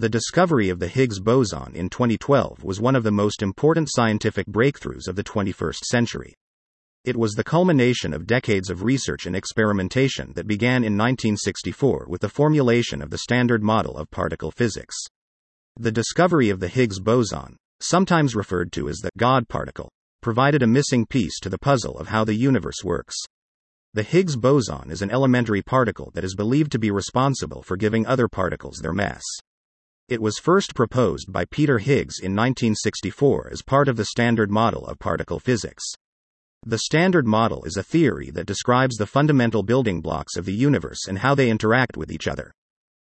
The discovery of the Higgs boson in 2012 was one of the most important scientific breakthroughs of the 21st century. It was the culmination of decades of research and experimentation that began in 1964 with the formulation of the Standard Model of Particle Physics. The discovery of the Higgs boson, sometimes referred to as the God particle, provided a missing piece to the puzzle of how the universe works. The Higgs boson is an elementary particle that is believed to be responsible for giving other particles their mass. It was first proposed by Peter Higgs in 1964 as part of the Standard Model of Particle Physics. The Standard Model is a theory that describes the fundamental building blocks of the universe and how they interact with each other.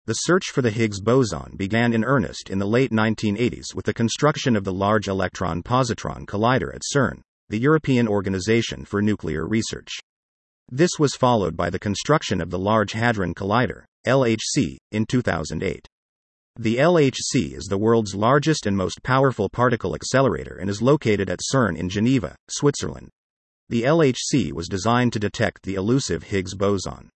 The search for the Higgs boson began in earnest in the late 1980s with the construction of the Large Electron Positron Collider at CERN, the European Organization for Nuclear Research. This was followed by the construction of the Large Hadron Collider, LHC, in 2008. The LHC is the world's largest and most powerful particle accelerator and is located at CERN in Geneva, Switzerland. The LHC was designed to detect the elusive Higgs boson.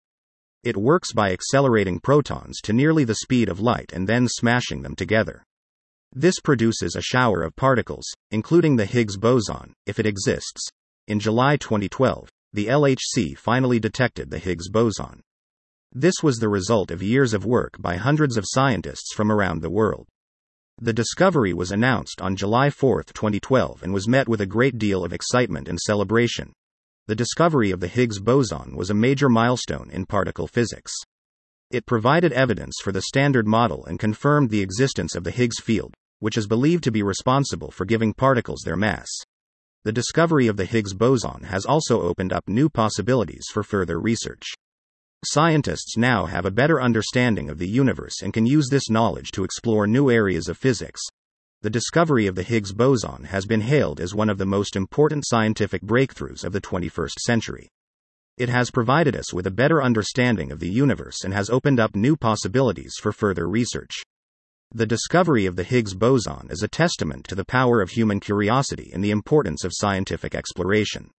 It works by accelerating protons to nearly the speed of light and then smashing them together. This produces a shower of particles, including the Higgs boson, if it exists. In July 2012, the LHC finally detected the Higgs boson. This was the result of years of work by hundreds of scientists from around the world. The discovery was announced on July 4, 2012, and was met with a great deal of excitement and celebration. The discovery of the Higgs boson was a major milestone in particle physics. It provided evidence for the Standard Model and confirmed the existence of the Higgs field, which is believed to be responsible for giving particles their mass. The discovery of the Higgs boson has also opened up new possibilities for further research. Scientists now have a better understanding of the universe and can use this knowledge to explore new areas of physics. The discovery of the Higgs boson has been hailed as one of the most important scientific breakthroughs of the 21st century. It has provided us with a better understanding of the universe and has opened up new possibilities for further research. The discovery of the Higgs boson is a testament to the power of human curiosity and the importance of scientific exploration.